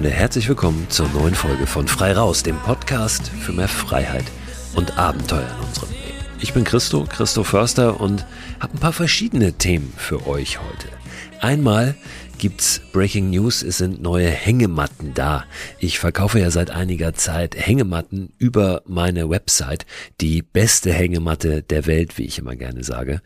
Freunde, herzlich willkommen zur neuen Folge von Frei Raus, dem Podcast für mehr Freiheit und Abenteuer in unserem Leben. Ich bin Christo, Christo Förster und habe ein paar verschiedene Themen für euch heute. Einmal gibt's Breaking News, es sind neue Hängematten da. Ich verkaufe ja seit einiger Zeit Hängematten über meine Website, die beste Hängematte der Welt, wie ich immer gerne sage.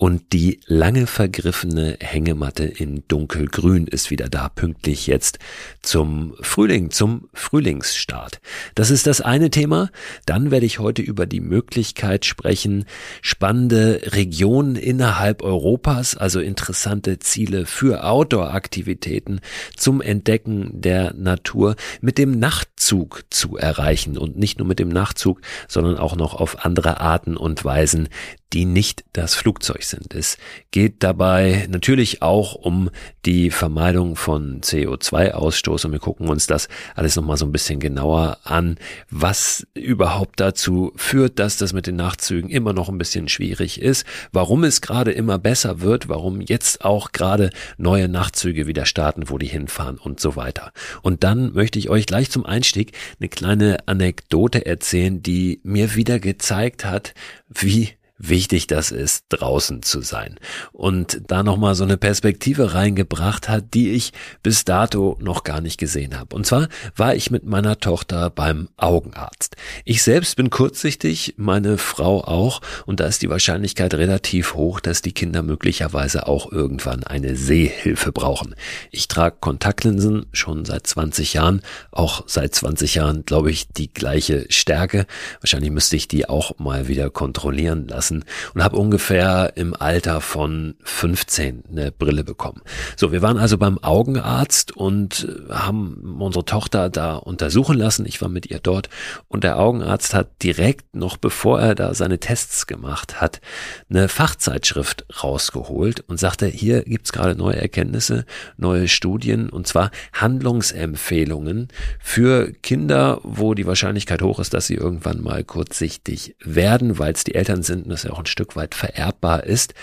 Und die lange vergriffene Hängematte in dunkelgrün ist wieder da, pünktlich jetzt zum Frühling, zum Frühlingsstart. Das ist das eine Thema. Dann werde ich heute über die Möglichkeit sprechen, spannende Regionen innerhalb Europas, also interessante Ziele für Outdoor-Aktivitäten zum Entdecken der Natur mit dem Nachtzug zu erreichen und nicht nur mit dem Nachtzug, sondern auch noch auf andere Arten und Weisen, die nicht das Flugzeug sind. Es geht dabei natürlich auch um die Vermeidung von CO2-Ausstoß und wir gucken uns das alles nochmal so ein bisschen genauer an, was überhaupt dazu führt, dass das mit den Nachtzügen immer noch ein bisschen schwierig ist, warum es gerade immer besser wird, warum jetzt auch gerade neue Nachtzüge wieder starten, wo die hinfahren und so weiter. Und dann möchte ich euch gleich zum Einstieg eine kleine Anekdote erzählen, die mir wieder gezeigt hat, wie wichtig das ist, draußen zu sein. Und da nochmal so eine Perspektive reingebracht hat, die ich bis dato noch gar nicht gesehen habe. Und zwar war ich mit meiner Tochter beim Augenarzt. Ich selbst bin kurzsichtig, meine Frau auch, und da ist die Wahrscheinlichkeit relativ hoch, dass die Kinder möglicherweise auch irgendwann eine Sehhilfe brauchen. Ich trage Kontaktlinsen schon seit 20 Jahren, auch seit 20 Jahren, glaube ich, die gleiche Stärke. Wahrscheinlich müsste ich die auch mal wieder kontrollieren lassen lassen und habe ungefähr im Alter von 15 eine Brille bekommen. So, wir waren also beim Augenarzt und äh, haben unsere Tochter da untersuchen lassen. Ich war mit ihr dort und der Augenarzt hat direkt noch bevor er da seine Tests gemacht hat, eine Fachzeitschrift rausgeholt und sagte, hier gibt's gerade neue Erkenntnisse, neue Studien und zwar Handlungsempfehlungen für Kinder, wo die Wahrscheinlichkeit hoch ist, dass sie irgendwann mal kurzsichtig werden, weil es die Eltern sind das ja auch ein Stück weit vererbbar ist.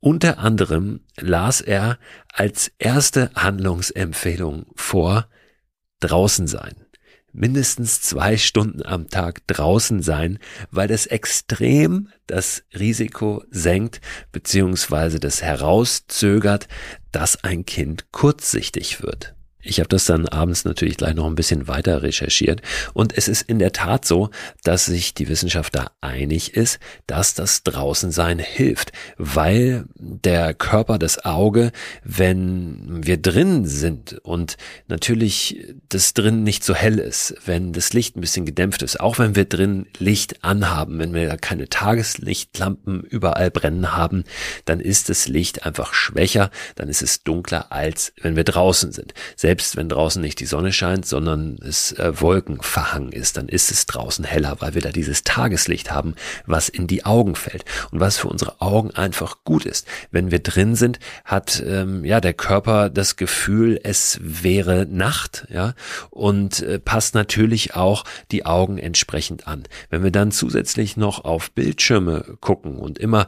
Unter anderem las er als erste Handlungsempfehlung vor, draußen sein. Mindestens zwei Stunden am Tag draußen sein, weil es extrem das Risiko senkt beziehungsweise das herauszögert, dass ein Kind kurzsichtig wird. Ich habe das dann abends natürlich gleich noch ein bisschen weiter recherchiert und es ist in der Tat so, dass sich die Wissenschaft da einig ist, dass das Draußensein hilft, weil der Körper, das Auge, wenn wir drin sind und natürlich das drin nicht so hell ist, wenn das Licht ein bisschen gedämpft ist, auch wenn wir drin Licht anhaben, wenn wir keine Tageslichtlampen überall brennen haben, dann ist das Licht einfach schwächer, dann ist es dunkler als wenn wir draußen sind. Selbst selbst wenn draußen nicht die Sonne scheint, sondern es äh, Wolkenverhang ist, dann ist es draußen heller, weil wir da dieses Tageslicht haben, was in die Augen fällt und was für unsere Augen einfach gut ist. Wenn wir drin sind, hat ähm, ja der Körper das Gefühl, es wäre Nacht, ja, und äh, passt natürlich auch die Augen entsprechend an. Wenn wir dann zusätzlich noch auf Bildschirme gucken und immer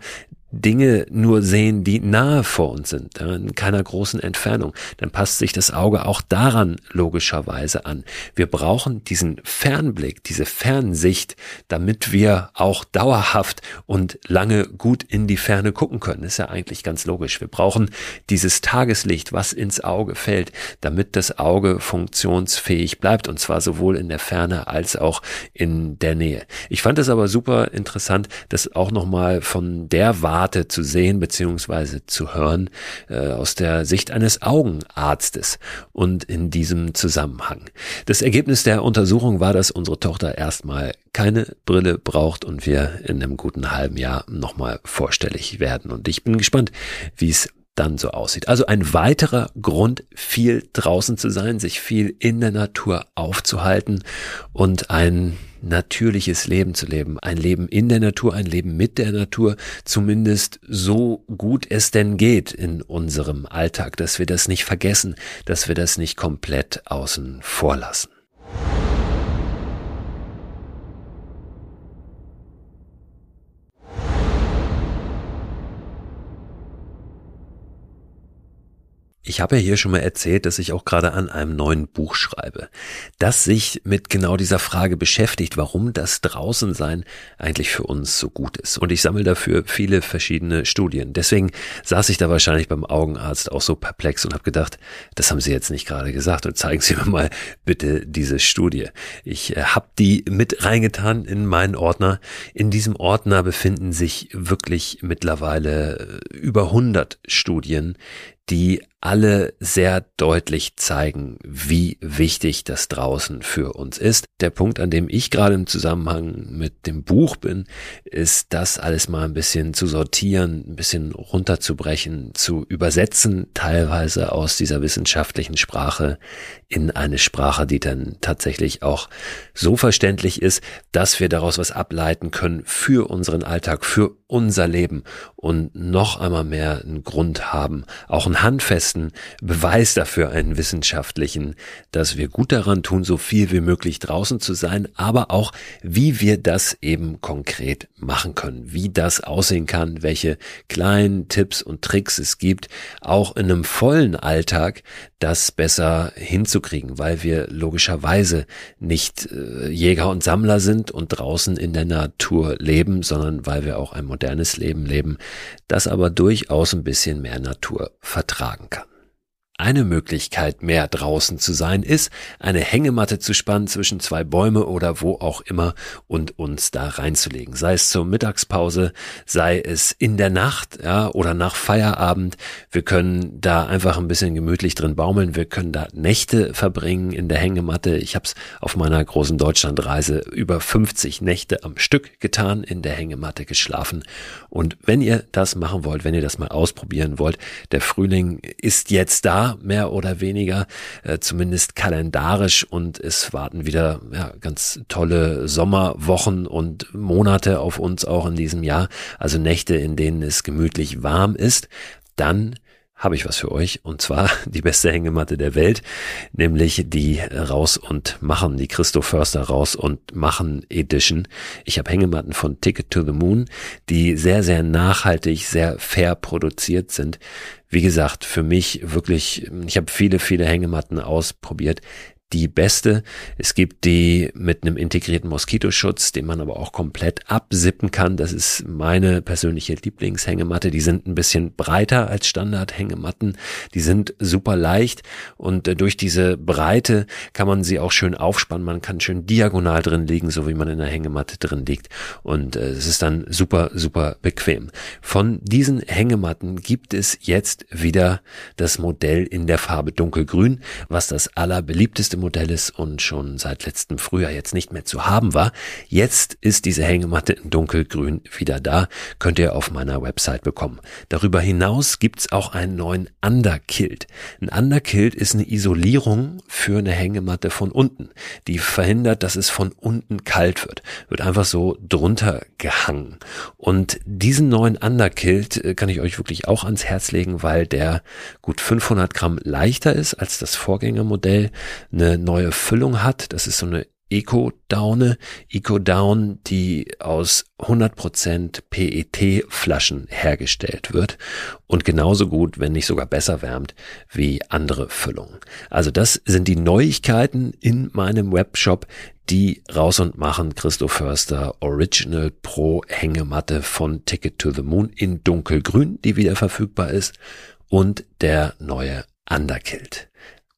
Dinge nur sehen, die nahe vor uns sind, in keiner großen Entfernung, dann passt sich das Auge auch daran logischerweise an. Wir brauchen diesen Fernblick, diese Fernsicht, damit wir auch dauerhaft und lange gut in die Ferne gucken können. ist ja eigentlich ganz logisch. Wir brauchen dieses Tageslicht, was ins Auge fällt, damit das Auge funktionsfähig bleibt und zwar sowohl in der Ferne als auch in der Nähe. Ich fand es aber super interessant, das auch nochmal von der Wahrheit Warte zu sehen beziehungsweise zu hören äh, aus der Sicht eines Augenarztes und in diesem Zusammenhang. Das Ergebnis der Untersuchung war, dass unsere Tochter erstmal keine Brille braucht und wir in einem guten halben Jahr nochmal vorstellig werden. Und ich bin gespannt, wie es dann so aussieht. Also ein weiterer Grund, viel draußen zu sein, sich viel in der Natur aufzuhalten und ein natürliches Leben zu leben. Ein Leben in der Natur, ein Leben mit der Natur, zumindest so gut es denn geht in unserem Alltag, dass wir das nicht vergessen, dass wir das nicht komplett außen vor lassen. Ich habe ja hier schon mal erzählt, dass ich auch gerade an einem neuen Buch schreibe, das sich mit genau dieser Frage beschäftigt, warum das Draußensein eigentlich für uns so gut ist. Und ich sammle dafür viele verschiedene Studien. Deswegen saß ich da wahrscheinlich beim Augenarzt auch so perplex und habe gedacht, das haben Sie jetzt nicht gerade gesagt und zeigen Sie mir mal bitte diese Studie. Ich äh, habe die mit reingetan in meinen Ordner. In diesem Ordner befinden sich wirklich mittlerweile äh, über 100 Studien, die alle sehr deutlich zeigen, wie wichtig das draußen für uns ist. Der Punkt, an dem ich gerade im Zusammenhang mit dem Buch bin, ist das alles mal ein bisschen zu sortieren, ein bisschen runterzubrechen, zu übersetzen, teilweise aus dieser wissenschaftlichen Sprache in eine Sprache, die dann tatsächlich auch so verständlich ist, dass wir daraus was ableiten können für unseren Alltag, für unser Leben und noch einmal mehr einen Grund haben, auch einen handfesten Beweis dafür, einen wissenschaftlichen, dass wir gut daran tun, so viel wie möglich draußen zu sein, aber auch, wie wir das eben konkret machen können, wie das aussehen kann, welche kleinen Tipps und Tricks es gibt, auch in einem vollen Alltag das besser hinzukriegen, weil wir logischerweise nicht äh, Jäger und Sammler sind und draußen in der Natur leben, sondern weil wir auch ein modernes Leben leben, das aber durchaus ein bisschen mehr Natur vertragen kann. Eine Möglichkeit, mehr draußen zu sein, ist, eine Hängematte zu spannen zwischen zwei Bäume oder wo auch immer und uns da reinzulegen. Sei es zur Mittagspause, sei es in der Nacht, ja, oder nach Feierabend. Wir können da einfach ein bisschen gemütlich drin baumeln. Wir können da Nächte verbringen in der Hängematte. Ich habe es auf meiner großen Deutschlandreise über 50 Nächte am Stück getan, in der Hängematte geschlafen. Und wenn ihr das machen wollt, wenn ihr das mal ausprobieren wollt, der Frühling ist jetzt da mehr oder weniger, äh, zumindest kalendarisch. Und es warten wieder ja, ganz tolle Sommerwochen und Monate auf uns auch in diesem Jahr, also Nächte, in denen es gemütlich warm ist, dann habe ich was für euch und zwar die beste Hängematte der Welt, nämlich die Raus und Machen, die Christo Förster Raus und Machen Edition. Ich habe Hängematten von Ticket to the Moon, die sehr, sehr nachhaltig, sehr fair produziert sind. Wie gesagt, für mich wirklich, ich habe viele, viele Hängematten ausprobiert die beste. Es gibt die mit einem integrierten Moskitoschutz, den man aber auch komplett absippen kann. Das ist meine persönliche Lieblingshängematte. Die sind ein bisschen breiter als Standardhängematten. Die sind super leicht und äh, durch diese Breite kann man sie auch schön aufspannen. Man kann schön diagonal drin liegen, so wie man in der Hängematte drin liegt. Und äh, es ist dann super, super bequem. Von diesen Hängematten gibt es jetzt wieder das Modell in der Farbe dunkelgrün, was das allerbeliebteste Modell ist und schon seit letztem Frühjahr jetzt nicht mehr zu haben war. Jetzt ist diese Hängematte in dunkelgrün wieder da, könnt ihr auf meiner Website bekommen. Darüber hinaus gibt's auch einen neuen Underkilt. Ein Underkilt ist eine Isolierung für eine Hängematte von unten, die verhindert, dass es von unten kalt wird. Wird einfach so drunter gehangen. Und diesen neuen Underkilt äh, kann ich euch wirklich auch ans Herz legen, weil der gut 500 Gramm leichter ist als das Vorgängermodell, eine neue Füllung hat. Das ist so eine Eco-Daune, Eco-Down, die aus 100% PET-Flaschen hergestellt wird und genauso gut, wenn nicht sogar besser wärmt wie andere Füllungen. Also das sind die Neuigkeiten in meinem Webshop, die raus und machen Christo Förster Original Pro Hängematte von Ticket to the Moon in dunkelgrün, die wieder verfügbar ist und der neue Underkilt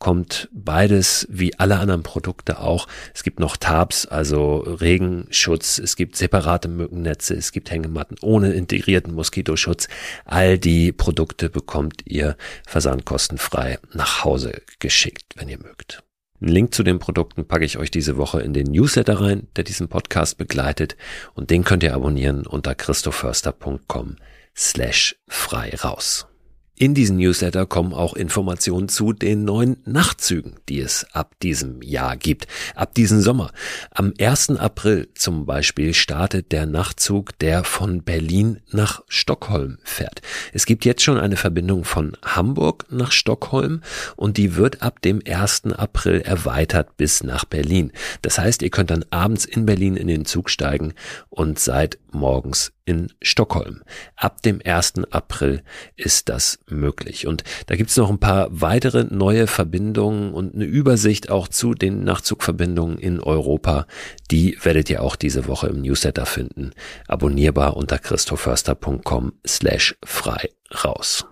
kommt beides wie alle anderen Produkte auch. Es gibt noch Tabs, also Regenschutz, es gibt separate Mückennetze, es gibt Hängematten ohne integrierten Moskitoschutz. All die Produkte bekommt ihr versandkostenfrei nach Hause geschickt, wenn ihr mögt. Einen Link zu den Produkten packe ich euch diese Woche in den Newsletter rein, der diesen Podcast begleitet und den könnt ihr abonnieren unter christoförster.com slash frei raus. In diesen Newsletter kommen auch Informationen zu den neuen Nachtzügen, die es ab diesem Jahr gibt, ab diesem Sommer. Am 1. April zum Beispiel startet der Nachtzug, der von Berlin nach Stockholm fährt. Es gibt jetzt schon eine Verbindung von Hamburg nach Stockholm und die wird ab dem 1. April erweitert bis nach Berlin. Das heißt, ihr könnt dann abends in Berlin in den Zug steigen und seid morgens in Stockholm. Ab dem 1. April ist das möglich. Und da gibt's noch ein paar weitere neue Verbindungen und eine Übersicht auch zu den Nachtzugverbindungen in Europa. Die werdet ihr auch diese Woche im Newsletter finden. Abonnierbar unter christoförster.com slash frei raus.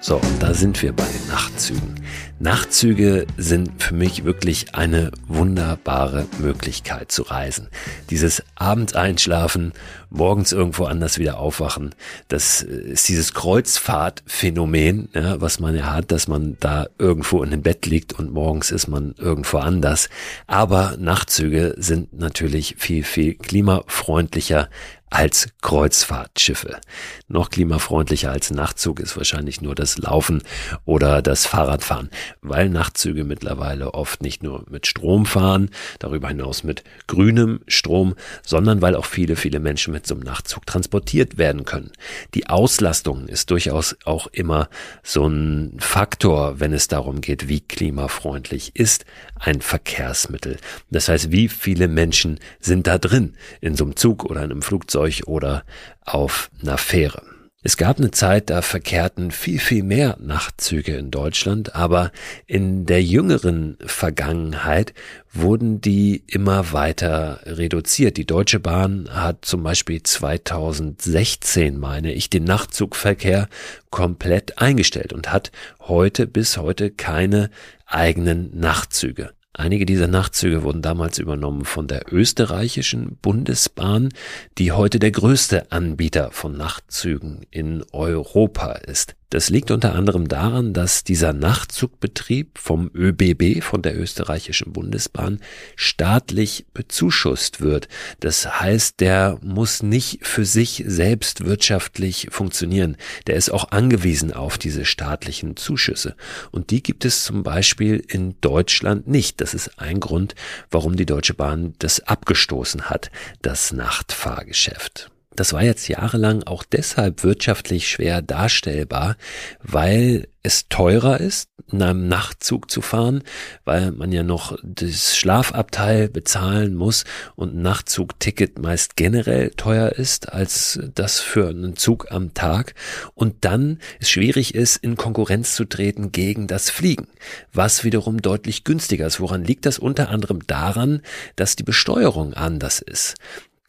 So, und da sind wir bei den Nachtzügen. Nachtzüge sind für mich wirklich eine wunderbare Möglichkeit zu reisen. Dieses abends einschlafen, morgens irgendwo anders wieder aufwachen, das ist dieses Kreuzfahrtphänomen, ja, was man ja hat, dass man da irgendwo in dem Bett liegt und morgens ist man irgendwo anders. Aber Nachtzüge sind natürlich viel, viel klimafreundlicher als Kreuzfahrtschiffe. Noch klimafreundlicher als Nachtzug ist wahrscheinlich nur das Laufen oder das Fahrradfahren, weil Nachtzüge mittlerweile oft nicht nur mit Strom fahren, darüber hinaus mit grünem Strom, sondern weil auch viele, viele Menschen mit so einem Nachtzug transportiert werden können. Die Auslastung ist durchaus auch immer so ein Faktor, wenn es darum geht, wie klimafreundlich ist ein Verkehrsmittel. Das heißt, wie viele Menschen sind da drin in so einem Zug oder in einem Flugzeug oder auf einer Fähre. Es gab eine Zeit, da verkehrten viel, viel mehr Nachtzüge in Deutschland, aber in der jüngeren Vergangenheit wurden die immer weiter reduziert. Die Deutsche Bahn hat zum Beispiel 2016, meine ich, den Nachtzugverkehr komplett eingestellt und hat heute bis heute keine eigenen Nachtzüge. Einige dieser Nachtzüge wurden damals übernommen von der österreichischen Bundesbahn, die heute der größte Anbieter von Nachtzügen in Europa ist. Das liegt unter anderem daran, dass dieser Nachtzugbetrieb vom ÖBB, von der österreichischen Bundesbahn, staatlich bezuschusst wird. Das heißt, der muss nicht für sich selbst wirtschaftlich funktionieren. Der ist auch angewiesen auf diese staatlichen Zuschüsse. Und die gibt es zum Beispiel in Deutschland nicht. Das ist ein Grund, warum die Deutsche Bahn das abgestoßen hat, das Nachtfahrgeschäft. Das war jetzt jahrelang auch deshalb wirtschaftlich schwer darstellbar, weil es teurer ist, in einem Nachtzug zu fahren, weil man ja noch das Schlafabteil bezahlen muss und ein Nachtzugticket meist generell teuer ist als das für einen Zug am Tag und dann es schwierig ist, in Konkurrenz zu treten gegen das Fliegen, was wiederum deutlich günstiger ist. Woran liegt das? Unter anderem daran, dass die Besteuerung anders ist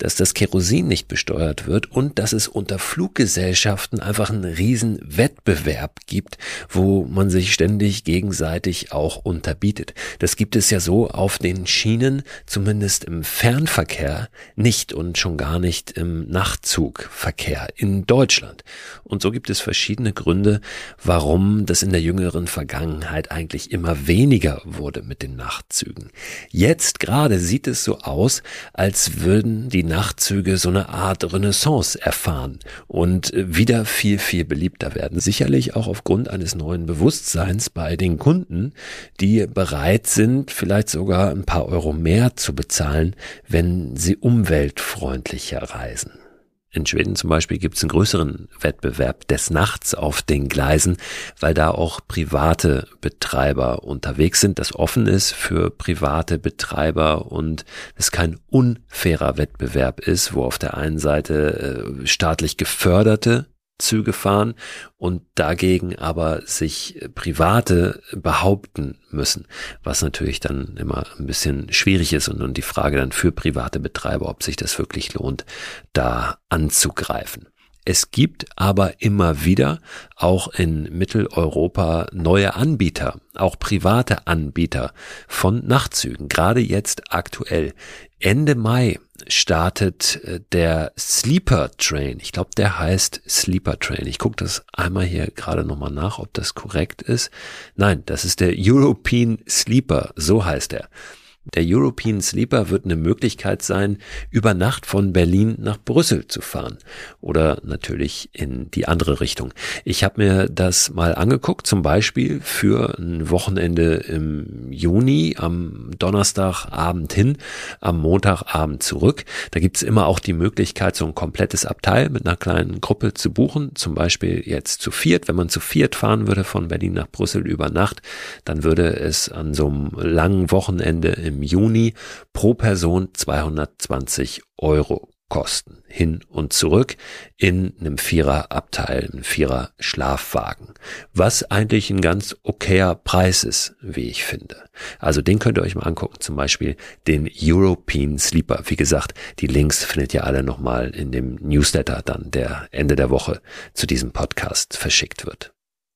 dass das Kerosin nicht besteuert wird und dass es unter Fluggesellschaften einfach einen riesen Wettbewerb gibt, wo man sich ständig gegenseitig auch unterbietet. Das gibt es ja so auf den Schienen, zumindest im Fernverkehr, nicht und schon gar nicht im Nachtzugverkehr in Deutschland. Und so gibt es verschiedene Gründe, warum das in der jüngeren Vergangenheit eigentlich immer weniger wurde mit den Nachtzügen. Jetzt gerade sieht es so aus, als würden die Nachtzüge so eine Art Renaissance erfahren und wieder viel, viel beliebter werden. Sicherlich auch aufgrund eines neuen Bewusstseins bei den Kunden, die bereit sind, vielleicht sogar ein paar Euro mehr zu bezahlen, wenn sie umweltfreundlicher reisen. In Schweden zum Beispiel gibt es einen größeren Wettbewerb des Nachts auf den Gleisen, weil da auch private Betreiber unterwegs sind, das offen ist für private Betreiber und es kein unfairer Wettbewerb ist, wo auf der einen Seite äh, staatlich geförderte Züge fahren und dagegen aber sich Private behaupten müssen, was natürlich dann immer ein bisschen schwierig ist und, und die Frage dann für private Betreiber, ob sich das wirklich lohnt, da anzugreifen. Es gibt aber immer wieder auch in Mitteleuropa neue Anbieter, auch private Anbieter von Nachtzügen. Gerade jetzt aktuell. Ende Mai startet äh, der Sleeper Train. Ich glaube, der heißt Sleeper Train. Ich gucke das einmal hier gerade nochmal nach, ob das korrekt ist. Nein, das ist der European Sleeper. So heißt er. Der European Sleeper wird eine Möglichkeit sein, über Nacht von Berlin nach Brüssel zu fahren oder natürlich in die andere Richtung. Ich habe mir das mal angeguckt, zum Beispiel für ein Wochenende im Juni, am Donnerstagabend hin, am Montagabend zurück. Da gibt's immer auch die Möglichkeit, so ein komplettes Abteil mit einer kleinen Gruppe zu buchen, zum Beispiel jetzt zu viert. Wenn man zu viert fahren würde von Berlin nach Brüssel über Nacht, dann würde es an so einem langen Wochenende im Juni pro Person 220 Euro kosten. Hin und zurück in einem Viererabteil, einem Vierer Schlafwagen. Was eigentlich ein ganz okayer Preis ist, wie ich finde. Also den könnt ihr euch mal angucken. Zum Beispiel den European Sleeper. Wie gesagt, die Links findet ihr alle nochmal in dem Newsletter dann, der Ende der Woche zu diesem Podcast verschickt wird.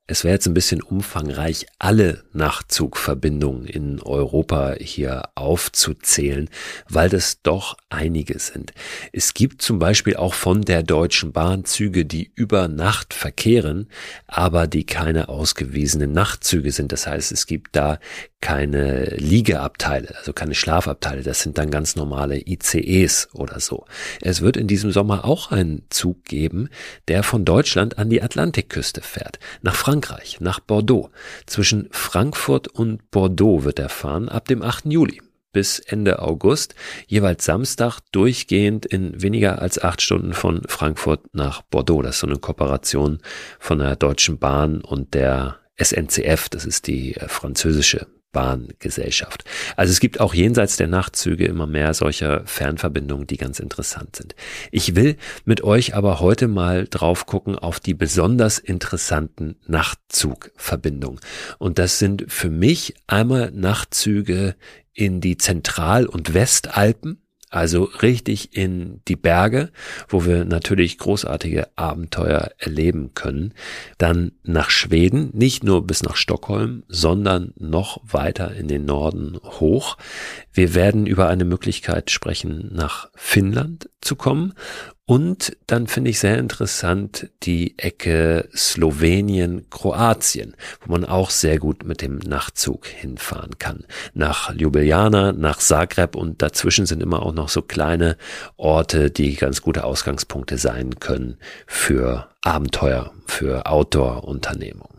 Es wäre jetzt ein bisschen umfangreich, alle Nachtzugverbindungen in Europa hier aufzuzählen, weil das doch einige sind. Es gibt zum Beispiel auch von der Deutschen Bahn Züge, die über Nacht verkehren, aber die keine ausgewiesenen Nachtzüge sind. Das heißt, es gibt da keine Liegeabteile, also keine Schlafabteile. Das sind dann ganz normale ICEs oder so. Es wird in diesem Sommer auch einen Zug geben, der von Deutschland an die Atlantikküste fährt, nach Frankreich, nach Bordeaux. Zwischen Frankfurt und Bordeaux wird er fahren ab dem 8. Juli bis Ende August, jeweils Samstag durchgehend in weniger als acht Stunden von Frankfurt nach Bordeaux. Das ist so eine Kooperation von der Deutschen Bahn und der SNCF, das ist die äh, französische Bahngesellschaft. Also es gibt auch jenseits der Nachtzüge immer mehr solcher Fernverbindungen, die ganz interessant sind. Ich will mit euch aber heute mal drauf gucken auf die besonders interessanten Nachtzugverbindungen. Und das sind für mich einmal Nachtzüge in die Zentral- und Westalpen also richtig in die Berge, wo wir natürlich großartige Abenteuer erleben können. Dann nach Schweden, nicht nur bis nach Stockholm, sondern noch weiter in den Norden hoch. Wir werden über eine Möglichkeit sprechen, nach Finnland zu kommen und dann finde ich sehr interessant die Ecke Slowenien, Kroatien, wo man auch sehr gut mit dem Nachtzug hinfahren kann. Nach Ljubljana, nach Zagreb und dazwischen sind immer auch noch so kleine Orte, die ganz gute Ausgangspunkte sein können für Abenteuer, für Outdoor-Unternehmungen.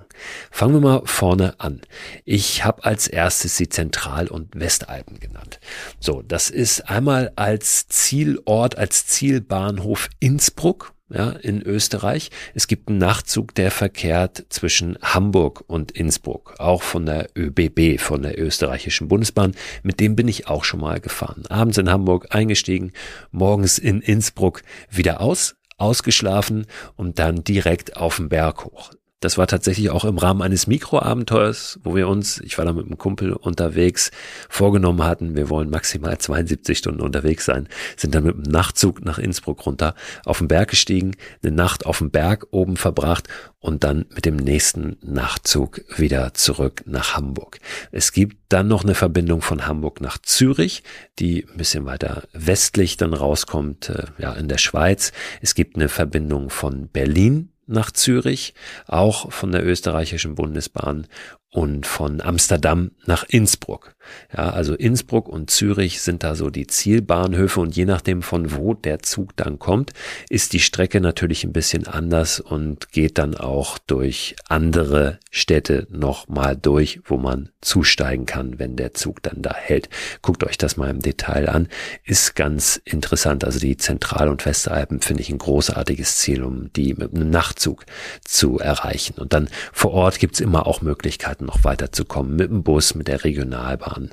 Fangen wir mal vorne an. Ich habe als erstes die Zentral- und Westalpen genannt. So, das ist einmal als Zielort, als Zielbahnhof Innsbruck ja, in Österreich. Es gibt einen Nachtzug, der verkehrt zwischen Hamburg und Innsbruck, auch von der ÖBB, von der österreichischen Bundesbahn. Mit dem bin ich auch schon mal gefahren. Abends in Hamburg eingestiegen, morgens in Innsbruck wieder aus, ausgeschlafen und dann direkt auf den Berg hoch. Das war tatsächlich auch im Rahmen eines Mikroabenteuers, wo wir uns, ich war da mit einem Kumpel unterwegs, vorgenommen hatten, wir wollen maximal 72 Stunden unterwegs sein, sind dann mit einem Nachtzug nach Innsbruck runter, auf den Berg gestiegen, eine Nacht auf dem Berg oben verbracht und dann mit dem nächsten Nachtzug wieder zurück nach Hamburg. Es gibt dann noch eine Verbindung von Hamburg nach Zürich, die ein bisschen weiter westlich dann rauskommt, äh, ja, in der Schweiz. Es gibt eine Verbindung von Berlin nach Zürich, auch von der österreichischen Bundesbahn und von Amsterdam nach Innsbruck. Ja, also Innsbruck und Zürich sind da so die Zielbahnhöfe und je nachdem von wo der Zug dann kommt, ist die Strecke natürlich ein bisschen anders und geht dann auch durch andere Städte nochmal durch, wo man zusteigen kann, wenn der Zug dann da hält. Guckt euch das mal im Detail an. Ist ganz interessant. Also die Zentral- und Westalpen finde ich ein großartiges Ziel, um die mit einem Nachtzug zu erreichen. Und dann vor Ort gibt's immer auch Möglichkeiten, noch weiterzukommen mit dem Bus, mit der Regionalbahn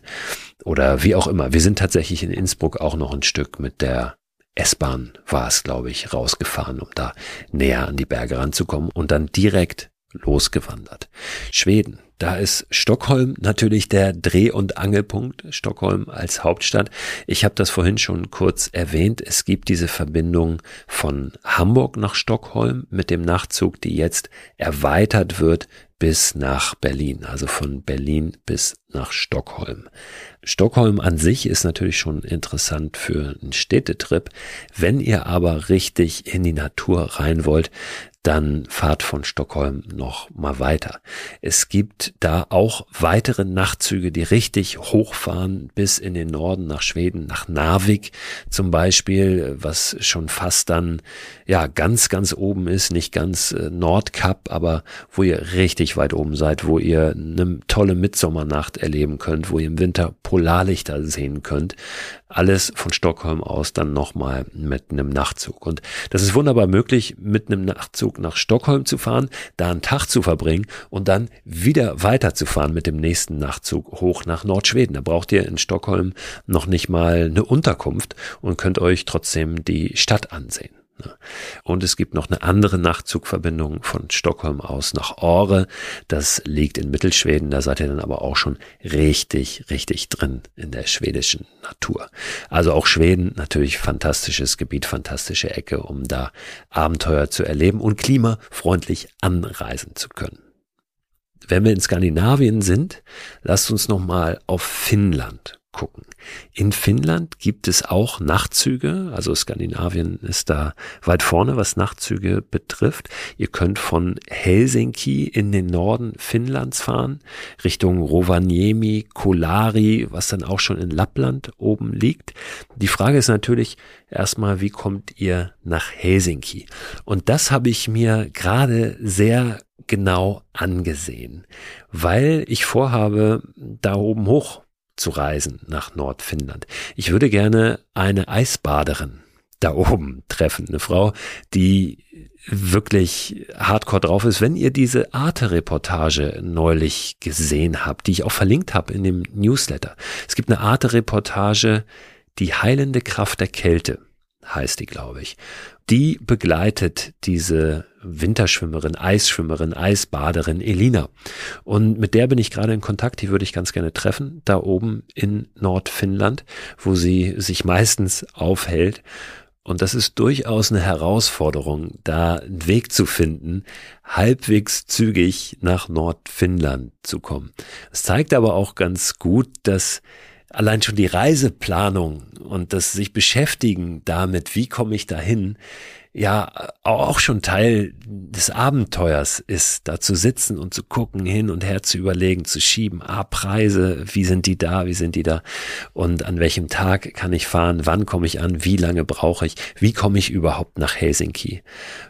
oder wie auch immer. Wir sind tatsächlich in Innsbruck auch noch ein Stück mit der S-Bahn war es, glaube ich, rausgefahren, um da näher an die Berge ranzukommen und dann direkt losgewandert. Schweden. Da ist Stockholm natürlich der Dreh- und Angelpunkt. Stockholm als Hauptstadt. Ich habe das vorhin schon kurz erwähnt. Es gibt diese Verbindung von Hamburg nach Stockholm mit dem Nachtzug, die jetzt erweitert wird bis nach Berlin, also von Berlin bis nach Stockholm. Stockholm an sich ist natürlich schon interessant für einen Städtetrip. Wenn ihr aber richtig in die Natur rein wollt, dann fahrt von Stockholm noch mal weiter. Es gibt da auch weitere Nachtzüge, die richtig hochfahren bis in den Norden nach Schweden, nach Narvik zum Beispiel, was schon fast dann ja ganz, ganz oben ist, nicht ganz äh, Nordkap, aber wo ihr richtig weit oben seid, wo ihr eine tolle Mitsommernacht erleben könnt, wo ihr im Winter Polarlichter sehen könnt. Alles von Stockholm aus dann nochmal mit einem Nachtzug. Und das ist wunderbar möglich mit einem Nachtzug Nachtzug nach Stockholm zu fahren, da einen Tag zu verbringen und dann wieder weiterzufahren mit dem nächsten Nachtzug hoch nach Nordschweden. Da braucht ihr in Stockholm noch nicht mal eine Unterkunft und könnt euch trotzdem die Stadt ansehen. Ne? Und es gibt noch eine andere Nachtzugverbindung von Stockholm aus nach Åre. Das liegt in Mittelschweden. Da seid ihr dann aber auch schon richtig, richtig drin in der schwedischen Natur. Also auch Schweden natürlich fantastisches Gebiet, fantastische Ecke, um da Abenteuer zu erleben und klimafreundlich anreisen zu können. Wenn wir in Skandinavien sind, lasst uns noch mal auf Finnland gucken. In Finnland gibt es auch Nachtzüge, also Skandinavien ist da weit vorne, was Nachtzüge betrifft. Ihr könnt von Helsinki in den Norden Finnlands fahren, Richtung Rovaniemi, Kolari, was dann auch schon in Lappland oben liegt. Die Frage ist natürlich erstmal, wie kommt ihr nach Helsinki? Und das habe ich mir gerade sehr genau angesehen, weil ich vorhabe, da oben hoch zu reisen nach Nordfinnland. Ich würde gerne eine Eisbaderin da oben treffen, eine Frau, die wirklich hardcore drauf ist. Wenn ihr diese Arte-Reportage neulich gesehen habt, die ich auch verlinkt habe in dem Newsletter. Es gibt eine Arte-Reportage, die heilende Kraft der Kälte heißt die, glaube ich. Die begleitet diese Winterschwimmerin, Eisschwimmerin, Eisbaderin Elina. Und mit der bin ich gerade in Kontakt, die würde ich ganz gerne treffen, da oben in Nordfinnland, wo sie sich meistens aufhält. Und das ist durchaus eine Herausforderung, da einen Weg zu finden, halbwegs zügig nach Nordfinnland zu kommen. Es zeigt aber auch ganz gut, dass allein schon die Reiseplanung und das sich beschäftigen damit, wie komme ich dahin, ja auch schon Teil des Abenteuers ist, da zu sitzen und zu gucken, hin und her zu überlegen, zu schieben, ah, Preise, wie sind die da, wie sind die da und an welchem Tag kann ich fahren, wann komme ich an, wie lange brauche ich, wie komme ich überhaupt nach Helsinki.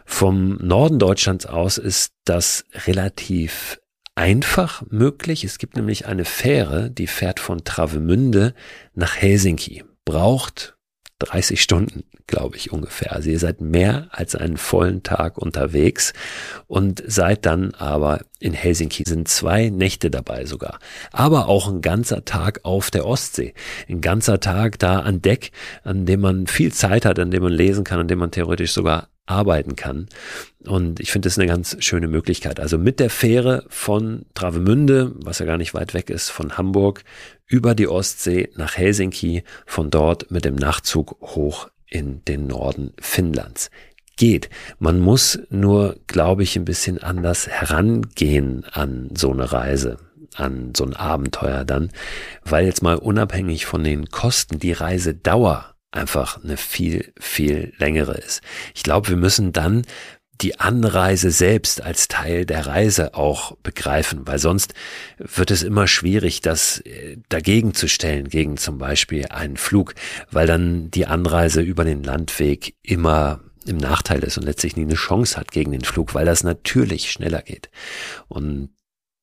Vom Norden Deutschlands aus ist das relativ einfach möglich. Es gibt nämlich eine Fähre, die fährt von Travemünde nach Helsinki. Braucht 30 Stunden, glaube ich ungefähr. Also ihr seid mehr als einen vollen Tag unterwegs und seid dann aber in Helsinki. Sind zwei Nächte dabei sogar. Aber auch ein ganzer Tag auf der Ostsee. Ein ganzer Tag da an Deck, an dem man viel Zeit hat, an dem man lesen kann, an dem man theoretisch sogar arbeiten kann. Und ich finde das eine ganz schöne Möglichkeit. Also mit der Fähre von Travemünde, was ja gar nicht weit weg ist, von Hamburg über die Ostsee nach Helsinki, von dort mit dem Nachtzug hoch in den Norden Finnlands. Geht. Man muss nur, glaube ich, ein bisschen anders herangehen an so eine Reise an so ein Abenteuer dann, weil jetzt mal unabhängig von den Kosten die Reisedauer einfach eine viel, viel längere ist. Ich glaube, wir müssen dann die Anreise selbst als Teil der Reise auch begreifen, weil sonst wird es immer schwierig, das äh, dagegen zu stellen, gegen zum Beispiel einen Flug, weil dann die Anreise über den Landweg immer im Nachteil ist und letztlich nie eine Chance hat gegen den Flug, weil das natürlich schneller geht. Und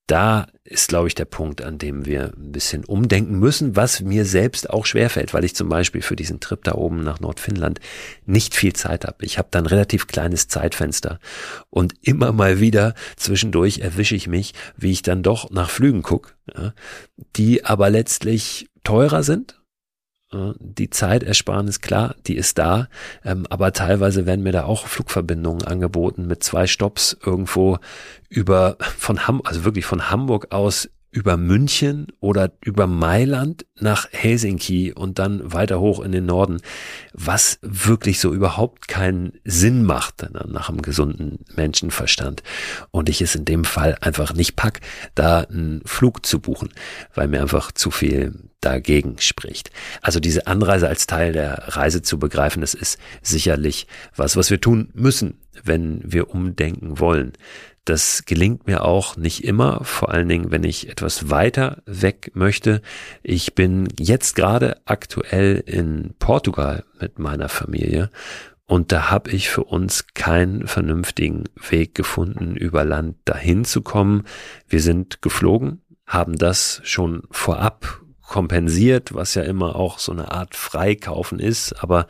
da ist, glaube ich, der Punkt, an dem wir ein bisschen umdenken müssen, was mir selbst auch schwerfällt, weil ich zum Beispiel für diesen Trip da oben nach Nordfinnland nicht viel Zeit habe. Ich habe dann relativ kleines Zeitfenster und immer mal wieder zwischendurch erwische ich mich, wie ich dann doch nach Flügen gucke, ja, die aber letztlich teurer sind die Zeitersparnis, klar, die ist da, ähm, aber teilweise werden mir da auch Flugverbindungen angeboten mit zwei Stops irgendwo über von Ham, also wirklich von Hamburg aus über München oder über Mailand nach Helsinki und dann weiter hoch in den Norden, was wirklich so überhaupt keinen Sinn macht nach einem gesunden Menschenverstand. Und ich es in dem Fall einfach nicht pack, da einen Flug zu buchen, weil mir einfach zu viel dagegen spricht. Also diese Anreise als Teil der Reise zu begreifen, das ist sicherlich was, was wir tun müssen, wenn wir umdenken wollen. Das gelingt mir auch nicht immer, vor allen Dingen, wenn ich etwas weiter weg möchte. Ich bin jetzt gerade aktuell in Portugal mit meiner Familie und da habe ich für uns keinen vernünftigen Weg gefunden, über Land dahin zu kommen. Wir sind geflogen, haben das schon vorab kompensiert, was ja immer auch so eine Art Freikaufen ist, aber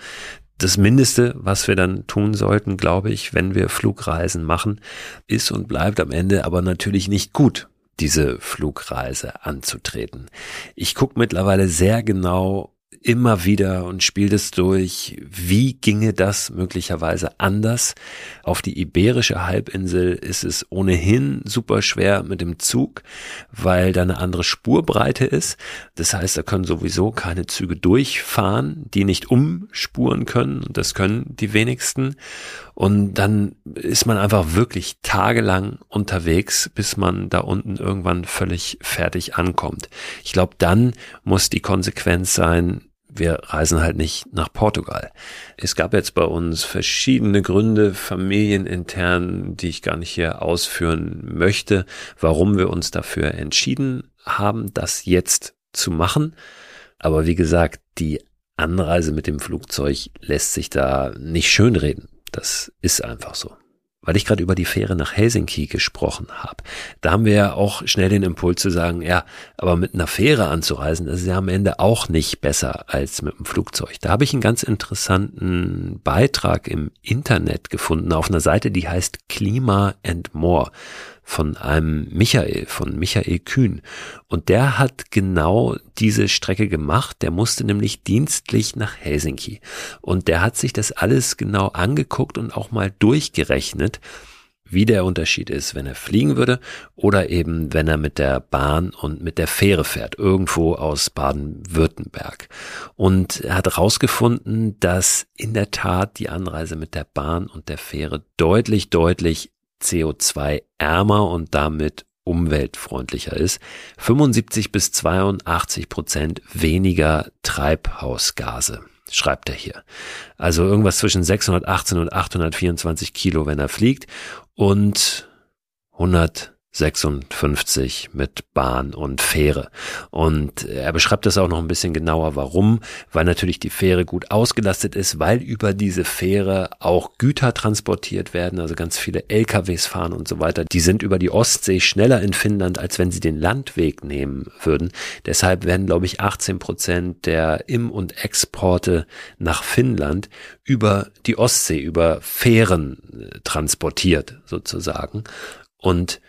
das Mindeste, was wir dann tun sollten, glaube ich, wenn wir Flugreisen machen, ist und bleibt am Ende aber natürlich nicht gut, diese Flugreise anzutreten. Ich gucke mittlerweile sehr genau immer wieder und spielt es durch, wie ginge das möglicherweise anders. Auf die Iberische Halbinsel ist es ohnehin super schwer mit dem Zug, weil da eine andere Spurbreite ist. Das heißt, da können sowieso keine Züge durchfahren, die nicht umspuren können. Das können die wenigsten. Und dann ist man einfach wirklich tagelang unterwegs, bis man da unten irgendwann völlig fertig ankommt. Ich glaube, dann muss die Konsequenz sein, wir reisen halt nicht nach Portugal. Es gab jetzt bei uns verschiedene Gründe, familienintern, die ich gar nicht hier ausführen möchte, warum wir uns dafür entschieden haben, das jetzt zu machen. Aber wie gesagt, die Anreise mit dem Flugzeug lässt sich da nicht schönreden. Das ist einfach so weil ich gerade über die Fähre nach Helsinki gesprochen habe. Da haben wir ja auch schnell den Impuls zu sagen, ja, aber mit einer Fähre anzureisen, das ist ja am Ende auch nicht besser als mit einem Flugzeug. Da habe ich einen ganz interessanten Beitrag im Internet gefunden auf einer Seite, die heißt Klima and More von einem Michael, von Michael Kühn. Und der hat genau diese Strecke gemacht. Der musste nämlich dienstlich nach Helsinki. Und der hat sich das alles genau angeguckt und auch mal durchgerechnet, wie der Unterschied ist, wenn er fliegen würde oder eben wenn er mit der Bahn und mit der Fähre fährt, irgendwo aus Baden-Württemberg. Und er hat herausgefunden, dass in der Tat die Anreise mit der Bahn und der Fähre deutlich, deutlich CO2 ärmer und damit umweltfreundlicher ist. 75 bis 82 Prozent weniger Treibhausgase, schreibt er hier. Also irgendwas zwischen 618 und 824 Kilo, wenn er fliegt und 100 56 mit Bahn und Fähre. Und er beschreibt das auch noch ein bisschen genauer, warum. Weil natürlich die Fähre gut ausgelastet ist, weil über diese Fähre auch Güter transportiert werden, also ganz viele LKWs fahren und so weiter. Die sind über die Ostsee schneller in Finnland, als wenn sie den Landweg nehmen würden. Deshalb werden, glaube ich, 18 Prozent der Im- und Exporte nach Finnland über die Ostsee, über Fähren äh, transportiert sozusagen. Und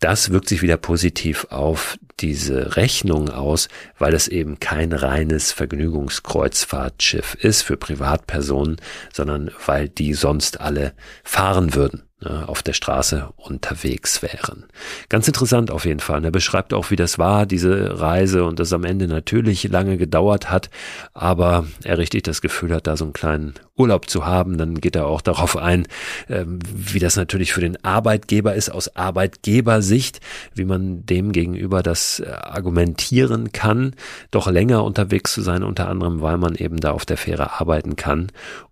das wirkt sich wieder positiv auf diese Rechnung aus, weil es eben kein reines Vergnügungskreuzfahrtschiff ist für Privatpersonen, sondern weil die sonst alle fahren würden. Ne, auf der Straße unterwegs wären. Ganz interessant auf jeden Fall. Er beschreibt auch, wie das war, diese Reise und das am Ende natürlich lange gedauert hat, aber er richtig das Gefühl hat, da so einen kleinen Urlaub zu haben. Dann geht er auch darauf ein, ähm, wie das natürlich für den Arbeitgeber ist, aus Arbeitgebersicht, wie man dem gegenüber das äh, argumentieren kann, doch länger unterwegs zu sein, unter anderem, weil man eben da auf der Fähre arbeiten kann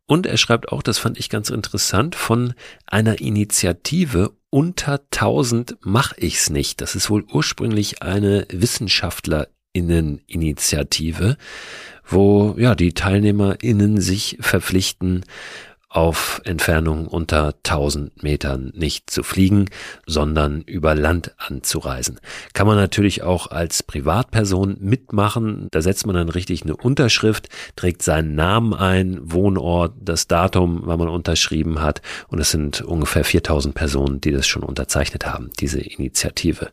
und er schreibt auch, das fand ich ganz interessant, von einer Initiative unter 1000 mach ich's nicht. Das ist wohl ursprünglich eine Wissenschaftlerinneninitiative, wo ja die TeilnehmerInnen sich verpflichten, auf Entfernungen unter 1000 Metern nicht zu fliegen, sondern über Land anzureisen. Kann man natürlich auch als Privatperson mitmachen. Da setzt man dann richtig eine Unterschrift, trägt seinen Namen ein, Wohnort, das Datum, wann man unterschrieben hat. Und es sind ungefähr 4000 Personen, die das schon unterzeichnet haben, diese Initiative.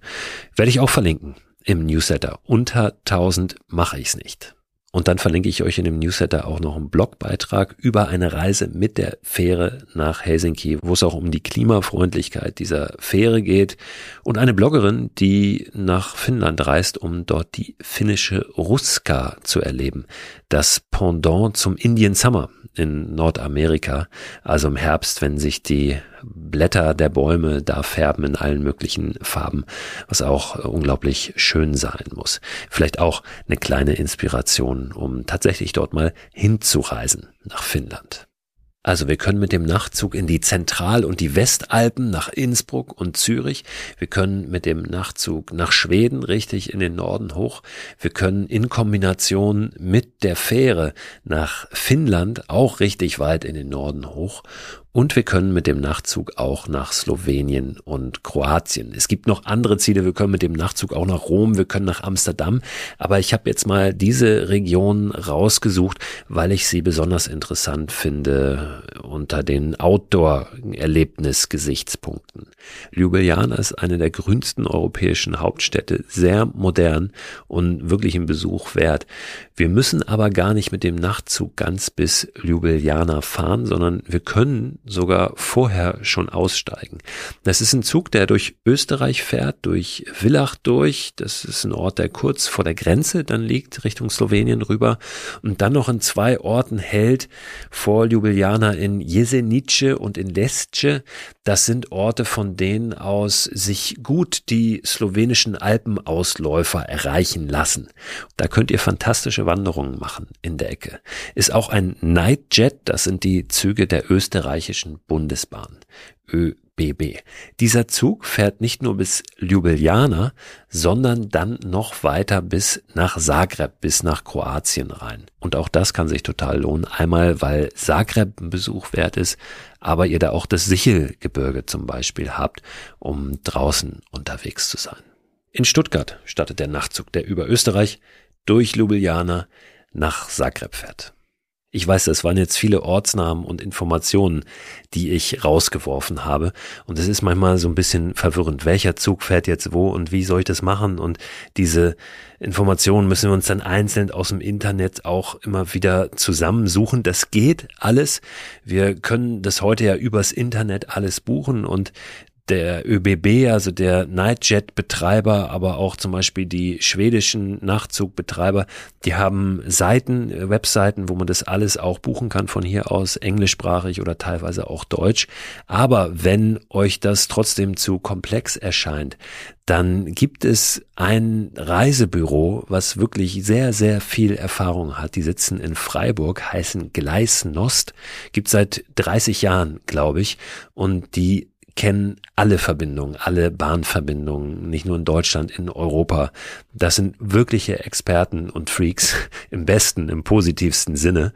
Werde ich auch verlinken im Newsletter. Unter 1000 mache ich's nicht. Und dann verlinke ich euch in dem Newsletter auch noch einen Blogbeitrag über eine Reise mit der Fähre nach Helsinki, wo es auch um die Klimafreundlichkeit dieser Fähre geht. Und eine Bloggerin, die nach Finnland reist, um dort die finnische Ruska zu erleben. Das Pendant zum Indian Summer in Nordamerika, also im Herbst, wenn sich die Blätter der Bäume da färben in allen möglichen Farben, was auch unglaublich schön sein muss. Vielleicht auch eine kleine Inspiration, um tatsächlich dort mal hinzureisen nach Finnland. Also wir können mit dem Nachtzug in die Zentral- und die Westalpen nach Innsbruck und Zürich. Wir können mit dem Nachtzug nach Schweden richtig in den Norden hoch. Wir können in Kombination mit der Fähre nach Finnland auch richtig weit in den Norden hoch. Und wir können mit dem Nachtzug auch nach Slowenien und Kroatien. Es gibt noch andere Ziele. Wir können mit dem Nachtzug auch nach Rom, wir können nach Amsterdam. Aber ich habe jetzt mal diese Region rausgesucht, weil ich sie besonders interessant finde unter den Outdoor-Erlebnis-Gesichtspunkten. Ljubljana ist eine der grünsten europäischen Hauptstädte, sehr modern und wirklich im Besuch wert. Wir müssen aber gar nicht mit dem Nachtzug ganz bis Ljubljana fahren, sondern wir können sogar vorher schon aussteigen. Das ist ein Zug, der durch Österreich fährt, durch Villach durch. Das ist ein Ort, der kurz vor der Grenze dann liegt, Richtung Slowenien rüber. Und dann noch in zwei Orten hält vor Ljubljana in Jesenice und in Lesce. Das sind Orte, von denen aus sich gut die slowenischen Alpenausläufer erreichen lassen. Da könnt ihr fantastische Wanderungen machen in der Ecke. Ist auch ein Nightjet, das sind die Züge der österreichischen Bundesbahn. ÖBB. Dieser Zug fährt nicht nur bis Ljubljana, sondern dann noch weiter bis nach Zagreb, bis nach Kroatien rein. Und auch das kann sich total lohnen. Einmal, weil Zagreb ein Besuch wert ist, aber ihr da auch das Sichelgebirge zum Beispiel habt, um draußen unterwegs zu sein. In Stuttgart startet der Nachtzug, der über Österreich durch Ljubljana nach Zagreb fährt. Ich weiß, es waren jetzt viele Ortsnamen und Informationen, die ich rausgeworfen habe. Und es ist manchmal so ein bisschen verwirrend. Welcher Zug fährt jetzt wo und wie soll ich das machen? Und diese Informationen müssen wir uns dann einzeln aus dem Internet auch immer wieder zusammensuchen. Das geht alles. Wir können das heute ja übers Internet alles buchen und der ÖBB, also der Nightjet-Betreiber, aber auch zum Beispiel die schwedischen Nachtzug-Betreiber, die haben Seiten, äh, Webseiten, wo man das alles auch buchen kann von hier aus, englischsprachig oder teilweise auch deutsch. Aber wenn euch das trotzdem zu komplex erscheint, dann gibt es ein Reisebüro, was wirklich sehr, sehr viel Erfahrung hat. Die sitzen in Freiburg, heißen Gleisnost, gibt seit 30 Jahren, glaube ich, und die kennen alle Verbindungen, alle Bahnverbindungen, nicht nur in Deutschland, in Europa. Das sind wirkliche Experten und Freaks im besten, im positivsten Sinne.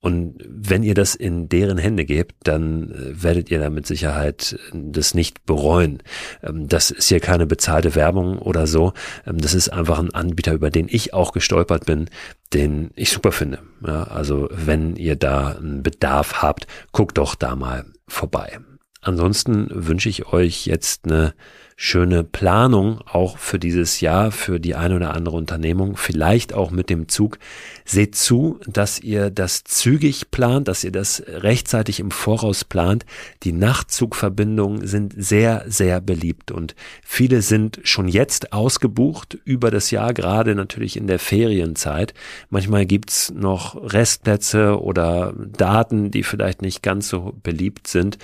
Und wenn ihr das in deren Hände gebt, dann äh, werdet ihr da mit Sicherheit das nicht bereuen. Ähm, das ist hier keine bezahlte Werbung oder so. Ähm, das ist einfach ein Anbieter, über den ich auch gestolpert bin, den ich super finde. Ja, also wenn ihr da einen Bedarf habt, guckt doch da mal vorbei. Ansonsten wünsche ich euch jetzt eine schöne Planung auch für dieses Jahr, für die eine oder andere Unternehmung, vielleicht auch mit dem Zug. Seht zu, dass ihr das zügig plant, dass ihr das rechtzeitig im Voraus plant. Die Nachtzugverbindungen sind sehr, sehr beliebt und viele sind schon jetzt ausgebucht über das Jahr, gerade natürlich in der Ferienzeit. Manchmal gibt's noch Restplätze oder Daten, die vielleicht nicht ganz so beliebt sind.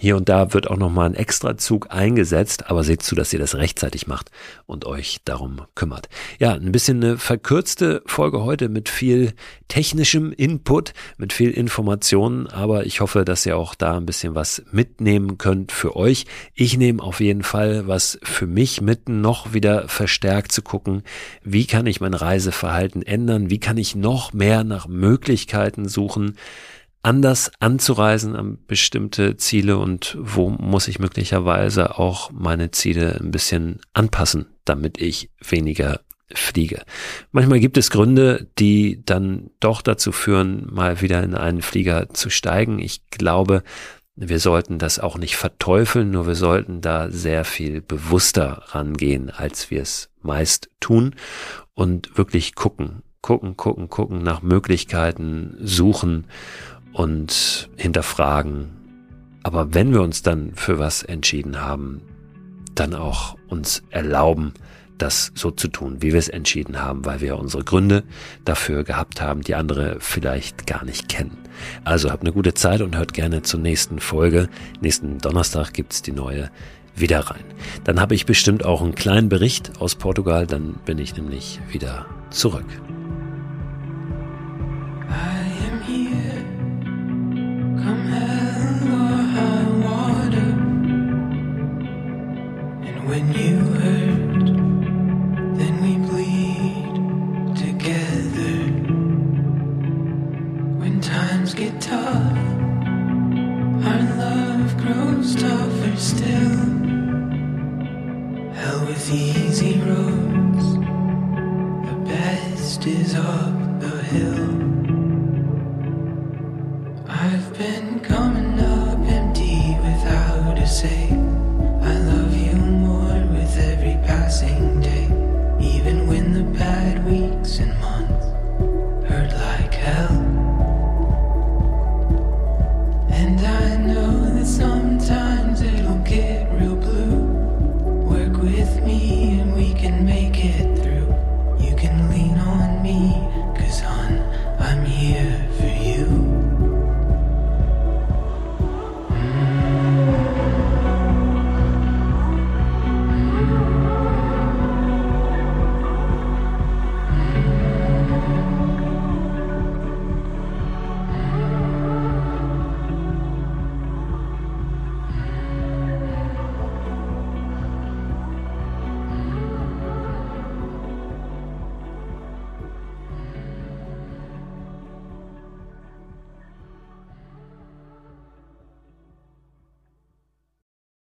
Hier und da wird auch nochmal ein Extrazug eingesetzt, aber seht zu, dass ihr das rechtzeitig macht und euch darum kümmert. Ja, ein bisschen eine verkürzte Folge heute mit viel technischem Input, mit viel Informationen, aber ich hoffe, dass ihr auch da ein bisschen was mitnehmen könnt für euch. Ich nehme auf jeden Fall was für mich mit, noch wieder verstärkt zu gucken, wie kann ich mein Reiseverhalten ändern, wie kann ich noch mehr nach Möglichkeiten suchen, anders anzureisen an bestimmte Ziele und wo muss ich möglicherweise auch meine Ziele ein bisschen anpassen, damit ich weniger fliege. Manchmal gibt es Gründe, die dann doch dazu führen, mal wieder in einen Flieger zu steigen. Ich glaube, wir sollten das auch nicht verteufeln, nur wir sollten da sehr viel bewusster rangehen, als wir es meist tun und wirklich gucken, gucken, gucken, gucken, nach Möglichkeiten suchen und hinterfragen. Aber wenn wir uns dann für was entschieden haben, dann auch uns erlauben, das so zu tun, wie wir es entschieden haben, weil wir unsere Gründe dafür gehabt haben, die andere vielleicht gar nicht kennen. Also habt eine gute Zeit und hört gerne zur nächsten Folge. Nächsten Donnerstag gibt's die neue wieder rein. Dann habe ich bestimmt auch einen kleinen Bericht aus Portugal, dann bin ich nämlich wieder zurück.